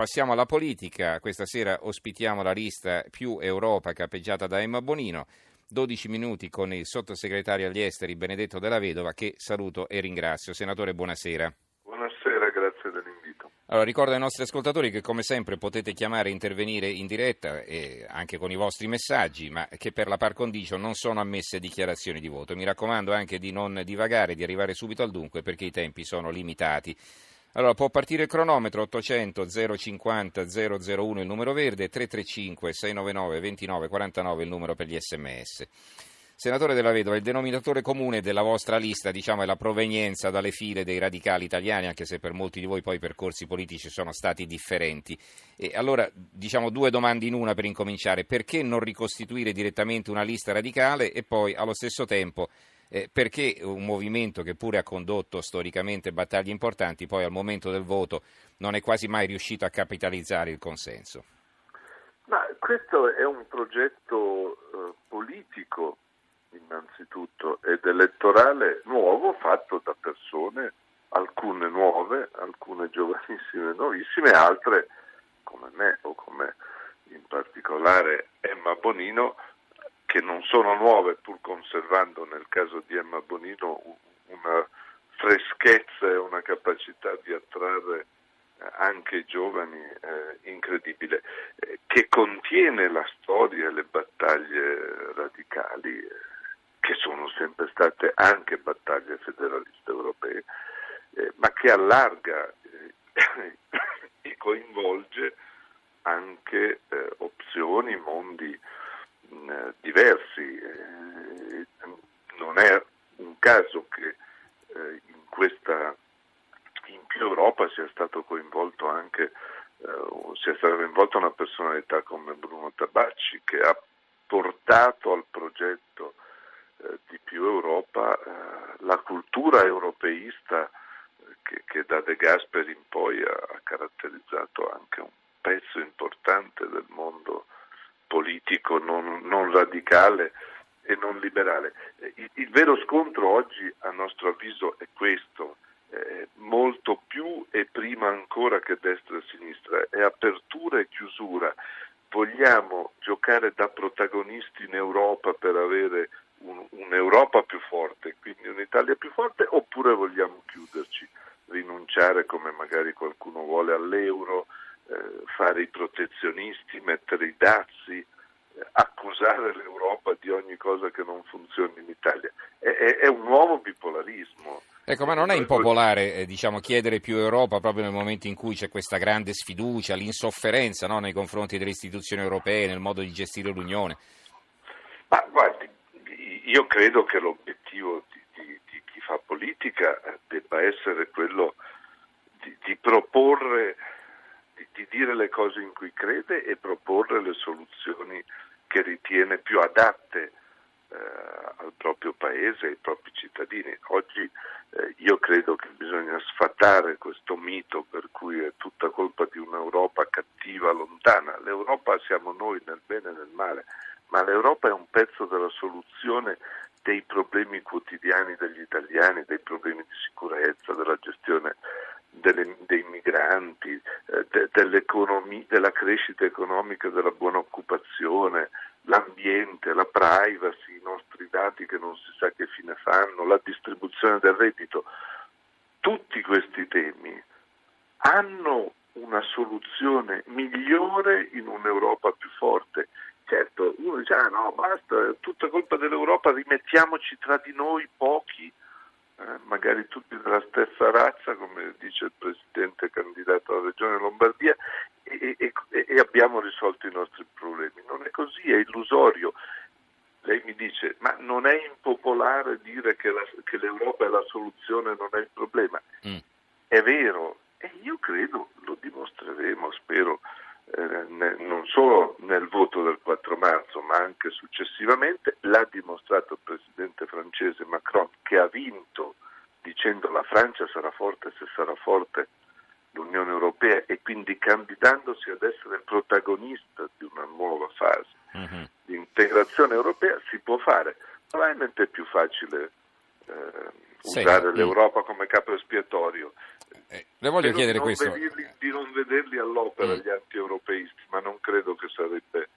Passiamo alla politica, questa sera ospitiamo la lista più Europa capeggiata da Emma Bonino, 12 minuti con il sottosegretario agli esteri Benedetto Della Vedova che saluto e ringrazio. Senatore, buonasera. Buonasera, grazie dell'invito. Allora, ricordo ai nostri ascoltatori che come sempre potete chiamare e intervenire in diretta e anche con i vostri messaggi, ma che per la par condicio non sono ammesse dichiarazioni di voto. Mi raccomando anche di non divagare, di arrivare subito al dunque perché i tempi sono limitati. Allora, può partire il cronometro 800 050 001 il numero verde, 335 699 2949 il numero per gli sms. Senatore Della Vedova, il denominatore comune della vostra lista diciamo, è la provenienza dalle file dei radicali italiani, anche se per molti di voi poi i percorsi politici sono stati differenti. E allora, diciamo due domande in una per incominciare. Perché non ricostituire direttamente una lista radicale e poi allo stesso tempo eh, perché un movimento che pure ha condotto storicamente battaglie importanti, poi al momento del voto non è quasi mai riuscito a capitalizzare il consenso? Ma questo è un progetto eh, politico innanzitutto ed elettorale nuovo fatto da persone, alcune nuove, alcune giovanissime, nuovissime, altre come me o come in particolare Emma Bonino che non sono nuove pur conservando nel caso di Emma Bonino una freschezza e una capacità di attrarre eh, anche i giovani eh, incredibile, eh, che contiene la storia e le battaglie radicali, eh, che sono sempre state anche battaglie federaliste europee, eh, ma che allarga eh, e coinvolge anche opzioni, mondi eh, diversi. Eh, non è un caso che eh, in questa in più Europa sia stato coinvolto anche sia stata coinvolta una personalità come Bruno Tabacci che ha portato al progetto di più Europa la cultura europeista che, che, da De Gasperi in poi ha, ha caratterizzato anche un pezzo importante del mondo politico non, non radicale e non liberale. Il, il, vero scontro oggi, a nostro avviso, è questo, eh, molto più e prima ancora che destra e sinistra, è apertura e chiusura. Vogliamo giocare da protagonisti in Europa per avere un, un'Europa più forte, quindi un'Italia più forte, oppure vogliamo chiuderci, rinunciare come magari qualcuno vuole all'euro, fare i protezionisti, mettere i dazi, eh, accusare l'Europa di ogni cosa che non funzioni in Italia. È, è, è un nuovo bipolarismo. Ecco, ma non è impopolare eh, diciamo, chiedere più Europa proprio nel momento in cui c'è questa grande sfiducia, l'insofferenza no, nei confronti delle istituzioni europee, nel modo di gestire l'Unione? Ma guardi, io credo che l'obiettivo di, di, di chi fa politica eh, debba essere quello di, di proporre di dire le cose in cui crede e proporre le soluzioni che ritiene più adatte eh, al proprio paese, ai propri cittadini. Oggi eh, io credo che bisogna sfatare questo mito per cui è tutta colpa di un'Europa cattiva, lontana. L'Europa siamo noi nel bene e nel male, ma l'Europa è un pezzo della soluzione dei problemi quotidiani degli italiani, dei problemi di sicurezza, della gestione delle, dei migranti, eh, de, della crescita economica, della buona occupazione, l'ambiente, la privacy, i nostri dati che non si sa che fine fanno, la distribuzione del reddito. Tutti questi temi hanno una soluzione migliore in un'Europa più forte. Certo, uno dice, ah no, basta, è tutta colpa dell'Europa, rimettiamoci tra di noi pochi eh, magari tutti della stessa razza, come dice il presidente candidato alla regione Lombardia, e, e, e abbiamo risolto i nostri problemi. Non è così, è illusorio. Lei mi dice, ma non è impopolare dire che, la, che l'Europa è la soluzione, non è il problema. Mm. È vero, e io credo lo dimostreremo, spero, eh, non solo nel voto del 4 marzo, ma anche successivamente, l'ha dimostrato il presidente francese Macron che ha vinto dicendo la Francia sarà forte se sarà forte l'Unione Europea e quindi candidandosi ad essere protagonista di una nuova fase uh-huh. di integrazione europea si può fare. Probabilmente è più facile eh, usare l'Europa come capo espiatorio. Eh, le voglio chiedere questo. Vederli, di non vederli all'opera mm. gli anti-europeisti, ma non credo che sarebbe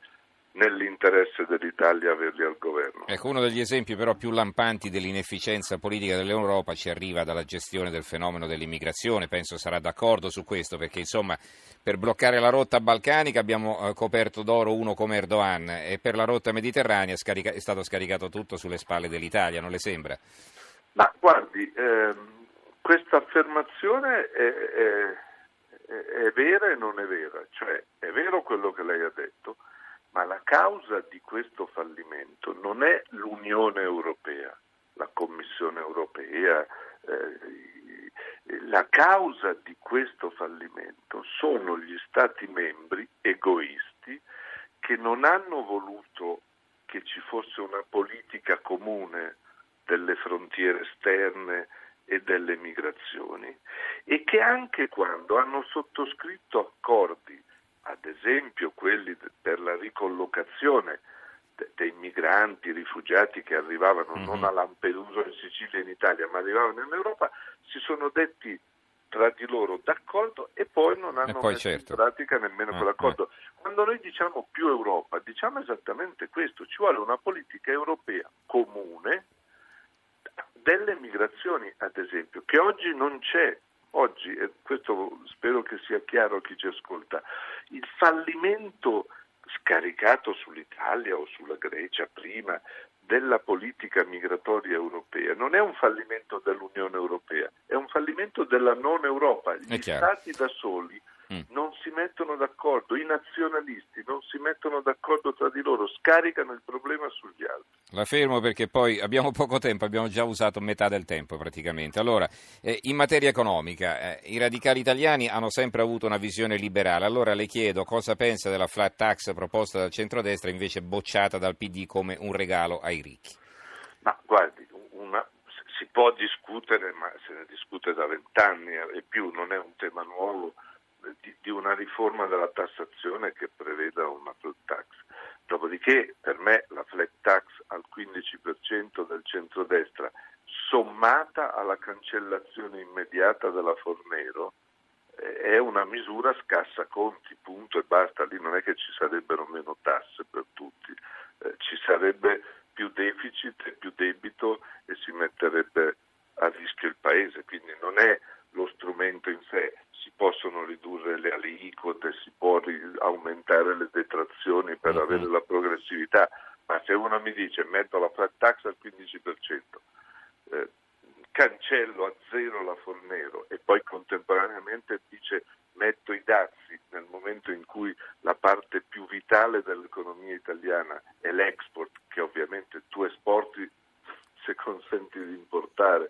nell'interesse dell'Italia averli al governo. Ecco, uno degli esempi però più lampanti dell'inefficienza politica dell'Europa ci arriva dalla gestione del fenomeno dell'immigrazione, penso sarà d'accordo su questo, perché insomma per bloccare la rotta balcanica abbiamo eh, coperto d'oro uno come Erdogan e per la rotta mediterranea è stato scaricato tutto sulle spalle dell'Italia, non le sembra? Ma guardi, ehm, questa affermazione è, è, è vera e non è vera, cioè è vero quello che lei ha detto, ma la causa di questo fallimento non è l'Unione Europea, la Commissione Europea, eh, la causa di questo fallimento sono gli Stati membri egoisti che non hanno voluto che ci fosse una politica comune delle frontiere esterne e delle migrazioni e che anche quando hanno sottoscritto accordi ad esempio quelli per la ricollocazione dei migranti, rifugiati che arrivavano mm-hmm. non a Lampedusa in Sicilia in Italia, ma arrivavano in Europa, si sono detti tra di loro d'accordo e poi non hanno poi messo certo. in pratica nemmeno ah, quell'accordo. Eh. Quando noi diciamo più Europa, diciamo esattamente questo, ci vuole una politica europea comune delle migrazioni, ad esempio, che oggi non c'è oggi, e questo spero che sia chiaro a chi ci ascolta, il fallimento scaricato sull'Italia o sulla Grecia prima della politica migratoria europea non è un fallimento dell'Unione Europea, è un fallimento della non Europa. Gli Stati da soli. Non si mettono d'accordo, i nazionalisti non si mettono d'accordo tra di loro, scaricano il problema sugli altri. La fermo perché poi abbiamo poco tempo, abbiamo già usato metà del tempo praticamente. Allora, eh, in materia economica, eh, i radicali italiani hanno sempre avuto una visione liberale, allora le chiedo cosa pensa della flat tax proposta dal centrodestra invece bocciata dal PD come un regalo ai ricchi. Ma guardi, una, si può discutere, ma se ne discute da vent'anni e più, non è un tema nuovo di, di, una riforma della tassazione che preveda una flat tax. Dopodiché per me la flat tax al 15% del centrodestra sommata alla cancellazione immediata della Fornero eh, è una misura scassa conti, punto e basta, lì non è che ci sarebbero meno tasse per tutti, eh, ci sarebbe più deficit e più debito e si metterebbe a rischio il paese, quindi non è lo strumento in sé, possono ridurre le aliquote, si può aumentare le detrazioni per uh-huh. avere la progressività, ma se uno mi dice metto la flat tax al 15%, eh, cancello a zero la Fornero e poi contemporaneamente dice metto i dazi nel momento in cui la parte più vitale dell'economia italiana è l'export, che ovviamente tu esporti se consenti di importare,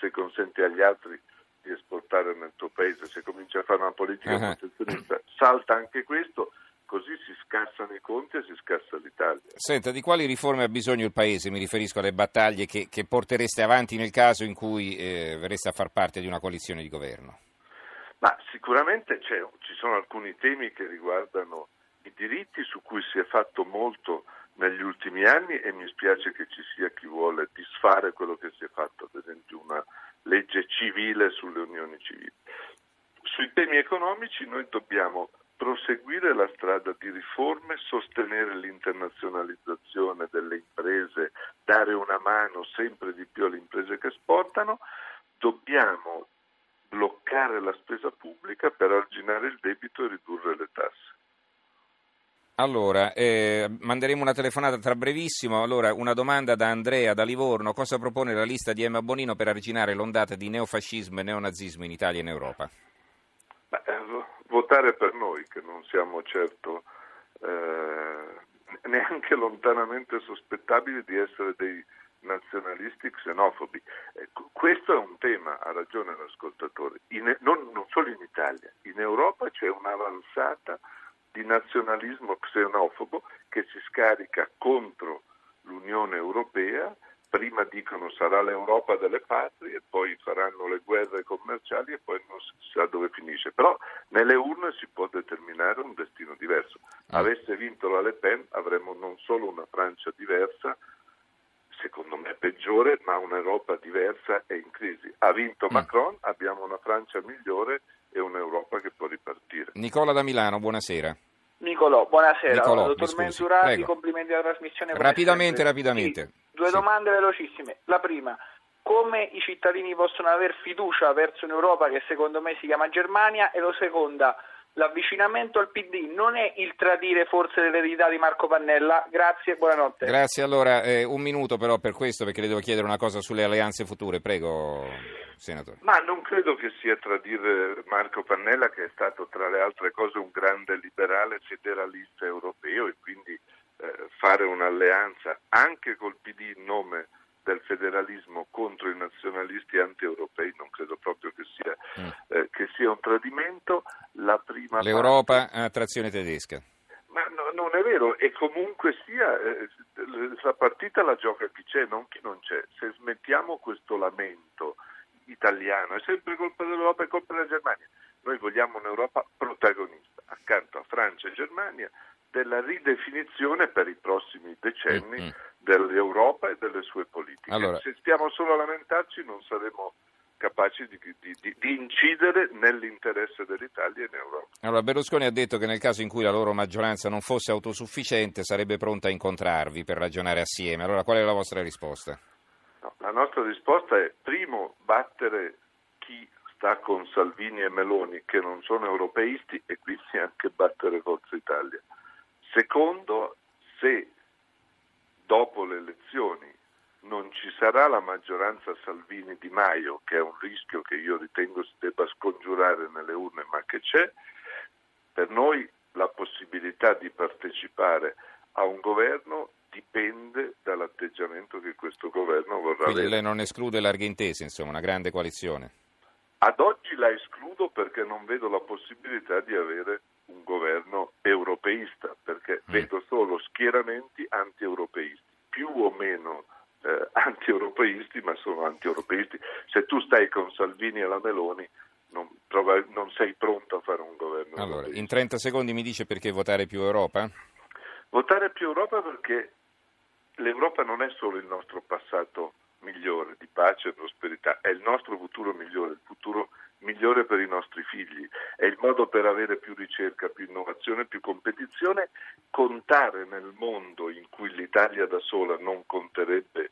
se consenti agli altri di esportare nel tuo paese, se cominci a fare una politica uh-huh. protezionista, salta anche questo, così si scassano i conti e si scassa l'Italia. Senta, di quali riforme ha bisogno il Paese? Mi riferisco alle battaglie che, che portereste avanti nel caso in cui eh, verreste a far parte di una coalizione di governo. Ma sicuramente ci sono alcuni temi che riguardano i diritti su cui si è fatto molto negli ultimi anni e mi spiace che ci sia chi vuole disfare quello che si è fatto, ad esempio una legge civile sulle unioni civili. Sui temi economici noi dobbiamo proseguire la strada di riforme, sostenere l'internazionalizzazione delle imprese, dare una mano sempre di più alle imprese che esportano, dobbiamo bloccare la spesa pubblica per arginare il debito e ridurre le tasse. Allora, eh, manderemo una telefonata tra brevissimo. Allora, una domanda da Andrea da Livorno. Cosa propone la lista di Emma Bonino per arginare l'ondata di neofascismo e neonazismo in Italia e in Europa? Beh, eh, votare per noi, che non siamo certo eh, neanche lontanamente sospettabili di essere dei nazionalisti xenofobi. Ecco, questo è un tema, ha ragione l'ascoltatore, in, non, non solo in Italia, in Europa c'è un'avanzata di nazionalismo xenofobo che si scarica contro l'Unione Europea, prima dicono sarà l'Europa delle patrie, poi faranno le guerre commerciali e poi non si sa dove finisce. Però nelle urne si può determinare un destino diverso. Ah. Avesse vinto la Le Pen avremmo non solo una Francia diversa, secondo me peggiore, ma un'Europa diversa e in crisi. Ha vinto mm. Macron, abbiamo una Francia migliore e un'Europa che può ripartire. Nicola da Milano, buonasera. Nicolò, buonasera. Nicolò, Dottor Mensurati, complimenti alla trasmissione. Rapidamente, rapidamente. Sì, due sì. domande velocissime. La prima, come i cittadini possono avere fiducia verso un'Europa che secondo me si chiama Germania? E la seconda, l'avvicinamento al PD non è il tradire forse l'eredità di Marco Pannella? Grazie, buonanotte. Grazie, allora eh, un minuto però per questo perché le devo chiedere una cosa sulle alleanze future, prego senatore. Ma non credo che sia tradire Marco Pannella che è stato tra le altre cose un grande liberale federalista europeo e quindi eh, fare un'alleanza anche col PD in nome del federalismo contro i nazionalisti anti-europei non credo proprio che sia, mm. eh, che sia un tradimento. L'Europa parte... a trazione tedesca. Ma no, non è vero, e comunque sia, eh, la partita la gioca chi c'è, non chi non c'è. Se smettiamo questo lamento italiano, è sempre colpa dell'Europa, è colpa della Germania. Noi vogliamo un'Europa protagonista, accanto a Francia e Germania, della ridefinizione per i prossimi decenni mm-hmm. dell'Europa e delle sue politiche. Allora... Se stiamo solo a lamentarci non saremo capaci di, di, di, di, incidere nell'interesse dell'Italia e in Europa. Allora, Berlusconi ha detto che nel caso in cui la loro maggioranza non fosse autosufficiente sarebbe pronta a incontrarvi per ragionare assieme. Allora, qual è la vostra risposta? No, la nostra risposta è, primo, battere chi sta con Salvini e Meloni, che non sono europeisti, e quindi anche battere Forza Italia. Secondo, se dopo le elezioni non ci sarà la maggioranza Salvini-Di Maio, che è un rischio che io ritengo si debba scongiurare nelle urne, ma che c'è, per noi la possibilità di partecipare a un governo dipende dall'atteggiamento che questo governo vorrà Quindi avere. lei non esclude larghe intese, insomma, una grande coalizione? Ad oggi la escludo perché non vedo la possibilità di avere un governo europeista, perché mm. vedo solo schieramenti anti-europeisti, più o meno eh, anti-europeisti, ma sono anti-europeisti. Se tu stai con Salvini e la Meloni, non, non sei pronto a fare un governo. Allora, europeista. in 30 secondi mi dice perché votare più Europa? Votare più Europa perché l'Europa non è solo il nostro passato migliore di pace e prosperità, è il nostro futuro migliore, il futuro migliore per i nostri figli, è il modo per avere più ricerca, più innovazione, più competizione, contare nel mondo in cui l'Italia da sola non conterebbe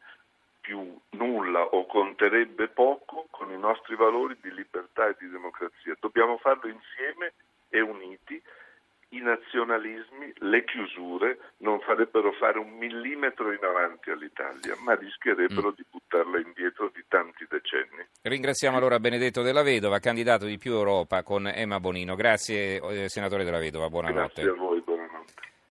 più nulla o conterebbe poco con i nostri valori di libertà e di democrazia. Dobbiamo farlo insieme e uniti i nazionalismi, le chiusure non farebbero fare un millimetro in avanti all'Italia, ma rischierebbero mm. di buttarla indietro di tanti decenni. Ringraziamo allora Benedetto Della Vedova, candidato di Più Europa con Emma Bonino. Grazie eh, senatore Della Vedova, buonanotte. Grazie a voi.